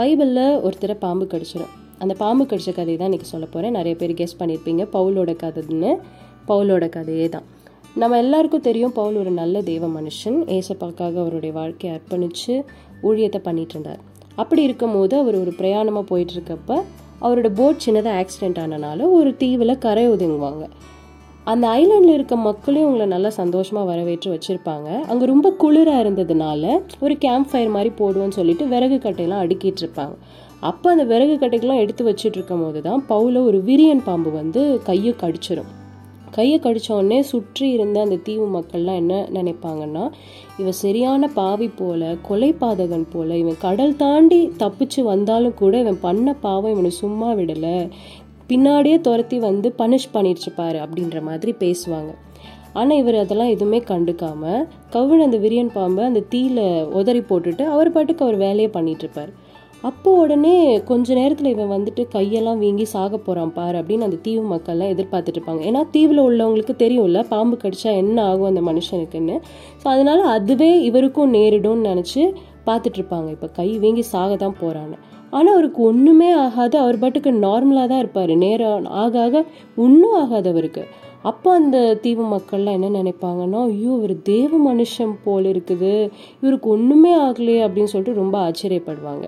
பைபிளில் ஒருத்தரை பாம்பு கடிச்சிடும் அந்த பாம்பு கடிச்ச கதையை தான் இன்றைக்கி சொல்ல போகிறேன் நிறைய பேர் கெஸ் பண்ணியிருப்பீங்க பவுலோட கதைன்னு. பவுலோட கதையே தான். நம்ம எல்லாருக்கும் தெரியும் பவுல் ஒரு நல்ல தெய்வ மனுஷன். ஏசப்பாக்காக அவருடைய வாழ்க்கையை அர்ப்பணித்து ஊழியத்தை பண்ணிட்டு இருந்தார். அப்படி இருக்கும்போது அவர் ஒரு பிரயாணமாக போயிட்டுருக்கப்ப அவரோட போட் சின்னதாக ஆக்சிடென்ட் ஆனனால ஒரு தீவில் கரை ஒதுங்குவாங்க. அந்த ஐலாண்டில் இருக்க மக்களையும் உங்களை நல்லா சந்தோஷமாக வரவேற்று வச்சுருப்பாங்க. அங்கே ரொம்ப குளிராக இருந்ததுனால ஒரு கேம்ப் ஃபயர் மாதிரி போடுவோன்னு சொல்லிட்டு விறகு கட்டையெல்லாம் அடுக்கிட்டு இருப்பாங்க. அப்போ அந்த விறகு கட்டைக்கெல்லாம் எடுத்து வச்சுட்டு இருக்கும் போது தான் பவுல ஒரு விரியன் பாம்பு வந்து கையை கடிச்சிடும் கையை கடிச்ச உடனே சுற்றி இருந்த அந்த தீவு மக்கள்லாம் என்ன நினைப்பாங்கன்னா இவன் சரியான பாவி போல கொலைபாதகன் போல இவன் கடல் தாண்டி தப்பிச்சு வந்தாலும் கூட இவன் பண்ண பாவம் இவனை சும்மா விடலை. பின்னாடியே துரத்தி வந்து பனிஷ் பண்ணிடுச்சு பாரு அப்படின்ற மாதிரி பேசுவாங்க. ஆனால் இவர் அதெல்லாம் எதுவுமே கண்டுக்காமல் கவுன் அந்த விரியன் பாம்பை அந்த தீயில் உதறி போட்டுட்டு அவர் பாட்டுக்கு அவர் வேலையை பண்ணிகிட்ருப்பார் அப்போ உடனே கொஞ்ச நேரத்தில் இவன் வந்துட்டு கையெல்லாம் வீங்கி சாக போகிறான் பாரு அப்படின்னு அந்த தீவு மக்கள்லாம் எதிர்பார்த்துட்டு இருப்பாங்க. ஏன்னா தீவில் உள்ளவங்களுக்கு தெரியும்ல பாம்பு கடிச்சா என்ன ஆகும் அந்த மனுஷனுக்குன்னு. ஸோ அதனால் அதுவே இவருக்கும் நேரிடும்னு நினச்சி பார்த்துட்ருப்பாங்க இப்போ கை வீங்கி சாக தான் போகிறான்னு ஆனால் அவருக்கு ஒன்றுமே ஆகாது. அவர் பாட்டுக்கு நார்மலாக தான் இருப்பார். நேரம் ஆக ஆக ஒன்றும் ஆகாது அவருக்கு. அப்போ அந்த தீவு மக்கள்லாம் என்ன நினைப்பாங்கன்னா ஐயோ இவர் தேவ மனுஷன் போல் இருக்குது. இவருக்கு ஒன்றுமே ஆகலையே அப்படின்னு சொல்லிட்டு ரொம்ப ஆச்சரியப்படுவாங்க.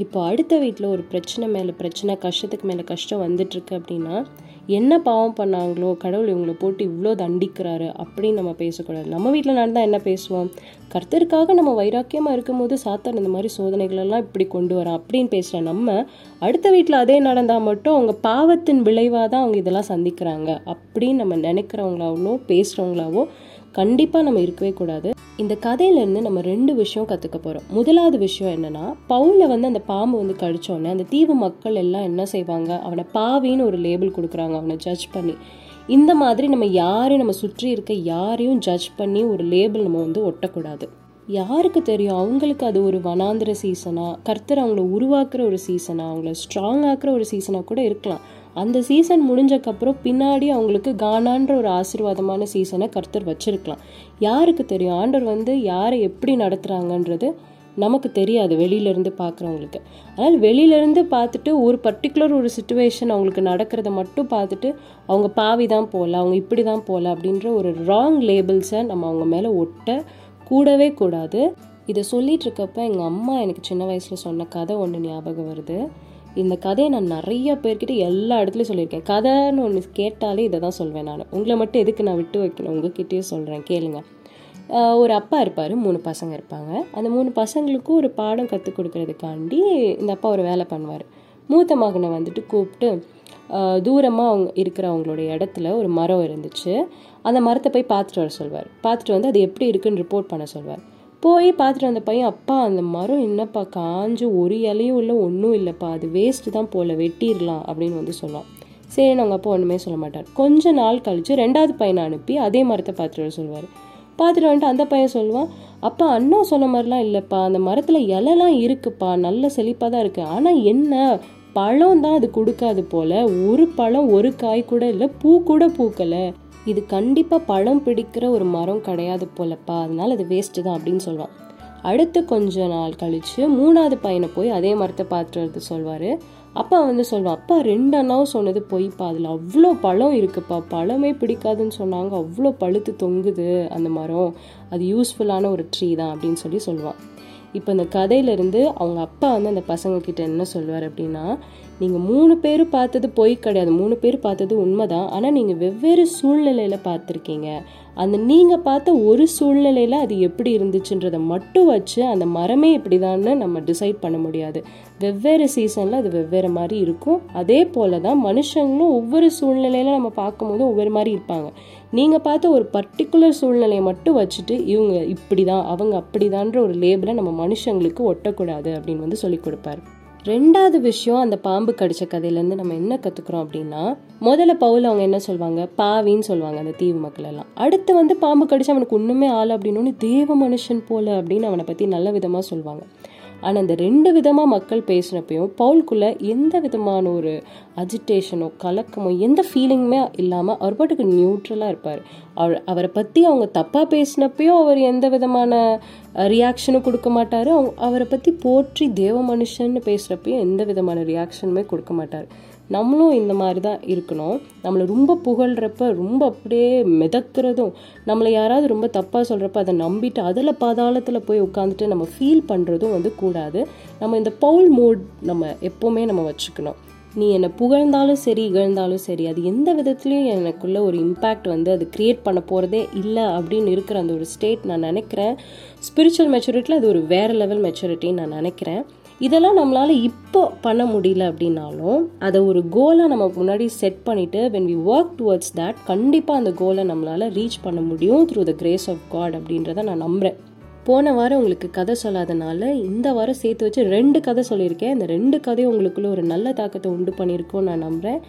இப்போ அடுத்த வீட்டில் ஒரு பிரச்சனை மேலே பிரச்சனை கஷ்டத்துக்கு மேலே கஷ்டம் வந்துட்டுருக்கு அப்படின்னா என்ன பாவம் பண்ணாங்களோ கடவுள் இவங்களை போட்டு இவ்வளோ தண்டிக்கிறாரு அப்படின்னு நம்ம பேசக்கூடாது. நம்ம வீட்டில் நடந்தால் என்ன பேசுவோம்? கர்த்தருக்காக நம்ம வைராக்கியமாக இருக்கும்போது சாத்தான் இந்த மாதிரி சோதனைகளெல்லாம் இப்படி கொண்டு வரோம் அப்படின்னு பேசுகிற நம்ம அடுத்த வீட்டில் அதே நடந்தால் மட்டும் அவங்க பாவத்தின் விளைவாக தான் அவங்க இதெல்லாம் சந்திக்கிறாங்க அப்படின்னு நம்ம நினைக்கிறவங்களாவோ பேசுகிறவங்களாவோ கண்டிப்பாக நம்ம இருக்கவே கூடாது. இந்த கதையிலேருந்து நம்ம ரெண்டு விஷயம் கற்றுக்க போகிறோம் முதலாவது விஷயம் என்னன்னா பவுல வந்து அந்த பாம்பு வந்து கடிச்சோடனே அந்த தீவு மக்கள் எல்லாம் என்ன செய்வாங்க? அவனை பாவின்னு ஒரு லேபிள் கொடுக்குறாங்க. அவனை ஜட்ஜ் பண்ணி. இந்த மாதிரி நம்ம யாரையும் நம்ம சுற்றி இருக்க யாரையும் ஜட்ஜ் பண்ணி ஒரு லேபிள் நம்ம வந்து ஒட்டக்கூடாது. யாருக்கு தெரியும்? அவங்களுக்கு அது ஒரு வனாந்திர சீசனாக கர்த்தர் அவங்கள உருவாக்குற ஒரு சீசனாக அவங்கள ஸ்ட்ராங் ஆக்குற ஒரு சீசனாக கூட இருக்கலாம். அந்த சீசன் முடிஞ்சக்கப்புறம் பின்னாடி அவங்களுக்கு கானான்ற ஒரு ஆசீர்வாதமான சீசனை கர்த்தர் வச்சுருக்கலாம். யாருக்கு தெரியும்? ஆண்டவர் வந்து யாரை எப்படி நடத்துகிறாங்கன்றது நமக்கு தெரியாது வெளியிலேருந்து பார்க்குறவங்களுக்கு. அதனால் வெளியிலேருந்து பார்த்துட்டு ஒரு பர்டிகுலர் ஒரு சுச்சுவேஷன் அவங்களுக்கு நடக்கிறத மட்டும் பார்த்துட்டு அவங்க பாவி தான் போகல அவங்க இப்படி தான் போகல அப்படின்ற ஒரு ராங் லேபிள்ஸை நம்ம அவங்க மேலே ஒட்ட கூடவே கூடாது. இதை சொல்லிட்டு எங்கள் அம்மா எனக்கு சின்ன வயசில் சொன்ன கதை ஒன்று ஞாபகம் வருது. இந்த கதையை நான் நிறைய பேர்கிட்ட எல்லா இடத்துலையும் சொல்லியிருக்கேன். கதைன்னு ஒன்று கேட்டாலே இதை தான் சொல்வேன் நான். உங்களை மட்டும் எதுக்கு நான் விட்டு வைக்கணும்? உங்ககிட்டயே சொல்கிறேன் கேளுங்க. ஒரு அப்பா இருப்பார் மூணு பசங்க இருப்பாங்க. அந்த மூணு பசங்களுக்கும் ஒரு பாடம் கற்றுக் கொடுக்கறதுக்காண்டி இந்த அப்பா ஒரு வேலை பண்ணுவார். மூத்த மகனை வந்துட்டு கூப்பிட்டு தூரமாக அவங்க இருக்கிற அவங்களுடைய இடத்துல ஒரு மரம் இருந்துச்சு. அந்த மரத்தை போய் பார்த்துட்டு வர சொல்வார். பார்த்துட்டு வந்து அது எப்படி இருக்குன்னு ரிப்போர்ட் பண்ண சொல்வார். போய் பார்த்துட்டு அந்த பையன் அப்பா அந்த மரம் என்னப்பா? காஞ்சு ஒரு இலையும் இல்லை ஒன்றும் இல்லைப்பா. அது வேஸ்ட்டு தான் போல வெட்டிடலாம் அப்படின்னு வந்து சொல்லுவான் சரி அவங்க அப்பா ஒன்றுமே சொல்ல மாட்டார். கொஞ்ச நாள் கழித்து ரெண்டாவது பையனை அனுப்பி அதே மரத்தை பார்த்துட்டு வர சொல்லுவார். பார்த்துட்டு வந்துட்டு அந்த பையன் சொல்லுவான் அப்பா அண்ணா சொன்ன மாதிரிலாம் இல்லைப்பா. அந்த மரத்தில் இலைலாம் இருக்குப்பா. நல்ல செழிப்பாக தான் இருக்குது ஆனால் என்ன? பழம் தான் அது கொடுக்காது போல. ஒரு பழம் ஒரு காய் கூட இல்லை பூ கூட பூக்கலை. இது கண்டிப்பாக பழம் பிடிக்கிற ஒரு மரம் கிடையாது போலப்பா. அதனால அது வேஸ்ட்டு தான் அப்படின்னு சொல்லுவான். அடுத்து கொஞ்ச நாள் கழிச்சு மூணாவது பையனை போய் அதே மரத்தை பார்த்துட்டு வரது சொல்வார். அப்பா வந்து சொல்லுவான் அப்பா ரெண்டு அண்ணாவும் சொன்னது பொய்ப்பா. அதில் அவ்வளோ பழம் இருக்குப்பா. பழமே பிடிக்காதுன்னு சொன்னாங்க. அவ்வளோ பழுத்து தொங்குது அந்த மரம். அது யூஸ்ஃபுல்லான ஒரு ட்ரீ தான் அப்படின்னு சொல்லி சொல்லுவான் இப்போ இந்த கதையிலேருந்து அவங்க அப்பா வந்து அந்த பசங்க கிட்ட என்ன சொல்வார் அப்படின்னா நீங்கள் மூணு பேர் பார்த்தது பொய் கிடையாது. மூணு பேர் பார்த்தது உண்மைதான். ஆனால் நீங்கள் வெவ்வேறு சூழ்நிலையில் பார்த்துருக்கீங்க. அந்த நீங்கள் பார்த்த ஒரு சூழ்நிலையில் அது எப்படி இருந்துச்சுன்றதை மட்டும் வச்சு அந்த மரமே இப்படிதான்னு நம்ம டிசைட் பண்ண முடியாது. வெவ்வேறு சீசனில் அது வெவ்வேறு மாதிரி இருக்கும். அதே போல தான் மனுஷங்களும் ஒவ்வொரு சூழ்நிலையில் நம்ம பார்க்கும்போது ஒவ்வொரு மாதிரி இருப்பாங்க. நீங்கள் பார்த்த ஒரு பர்டிகுலர் சூழ்நிலையை மட்டும் வச்சுட்டு இவங்க இப்படி தான் அவங்க அப்படிதான்ற ஒரு லேபிளை நம்ம மனுஷங்களுக்கு ஒட்டக்கூடாது அப்படின்னு வந்து சொல்லி கொடுப்பாரு. ரெண்டாவது விஷயம் அந்த பாம்பு கடிச்ச கதையிலேருந்து நம்ம என்ன கற்றுக்குறோம் அப்படின்னா முதல்ல பவுல் அவங்க என்ன சொல்லுவாங்க பாவின்னு சொல்லுவாங்க அந்த தீவு மக்கள் எல்லாம். அடுத்து வந்து பாம்பு கடிச்சு அவனுக்கு ஒன்றுமே ஆள் அப்படின்னு தேவ மனுஷன் போல அப்படின்னு அவனை பற்றி நல்ல விதமாக சொல்லுவாங்க ஆனால் இந்த ரெண்டு விதமாக மக்கள் பேசினப்பையும் பவுலுக்குள்ளே எந்த விதமான ஒரு அஜிடேஷனோ கலக்கமோ எந்த ஃபீலிங்குமே இல்லாமல் அவர் பாட்டுக்கு நியூட்ரலாக இருப்பார். அவர் அவரை பற்றி அவங்க தப்பாக பேசினப்பையும் அவர் எந்த விதமான ரியாக்ஷனும் கொடுக்க மாட்டார். அவங்க அவரை பற்றி போற்றி தேவ மனுஷன்னு பேசுகிறப்பையும் எந்த விதமான ரியாக்ஷனுமே கொடுக்க மாட்டார். நம்மளும் இந்த மாதிரி தான் இருக்கணும். நம்மளை ரொம்ப புகழ்கிறப்ப ரொம்ப அப்படியே மிதக்கிறதும் நம்மளை யாராவது ரொம்ப தப்பாக சொல்கிறப்ப அதை நம்பிட்டு அதில் பாதாளத்தில் போய் உட்காந்துட்டு நம்ம ஃபீல் பண்ணுறதும் வந்து கூடாது. நம்ம இந்த பவுல் மோட் நம்ம எப்போவுமே நம்ம வச்சுக்கணும். நீ என்னை புகழ்ந்தாலும் சரி இகழ்ந்தாலும் சரி அது எந்த விதத்துலையும் எனக்குள்ள ஒரு இம்பேக்ட் வந்து அது க்ரியேட் பண்ண போகிறதே இல்லை அப்படின்னு இருக்கிற அந்த ஒரு ஸ்டேட் நான் நினைக்கிறேன். ஸ்பிரிச்சுவல் மெச்சூரிட்டியில் அது ஒரு வேறு லெவல் மெச்சூரிட்டின்னு நான் நினைக்கிறேன். இதெல்லாம் நம்மளால் இப்போ பண்ண முடியல அப்படின்னாலும் அதை ஒரு கோலாக நம்ம முன்னாடி செட் பண்ணிவிட்டு when we work towards that கண்டிப்பாக அந்த கோலை நம்மளால் ரீச் பண்ண முடியும் through the grace of God அப்படின்றத நான் நம்புகிறேன் போன வாரம் உங்களுக்கு கதை சொல்லாதனால இந்த வாரம் சேர்த்து வச்சு ரெண்டு கதை சொல்லியிருக்கேன். இந்த ரெண்டு கதையும் உங்களுக்குள்ள ஒரு நல்ல தாக்கத்தை உண்டு பண்ணியிருக்கோம் நான் நம்புகிறேன்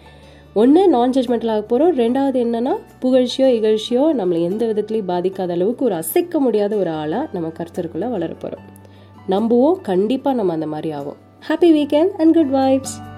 ஒன்று நான் ஜட்மெண்டல் ஆக போகிறோம் ரெண்டாவது என்னன்னா புகழ்ச்சியோ இகழ்ச்சியோ நம்மளை எந்த விதத்துலையும் பாதிக்காத அளவுக்கு ஒரு அசைக்க முடியாத ஒரு ஆளாக நம்ம கருத்தருக்குள்ளே வளர போகிறோம் நம்புவோம். கண்டிப்பாக நம்ம அந்த மாதிரி ஆகும் happy weekend and good vibes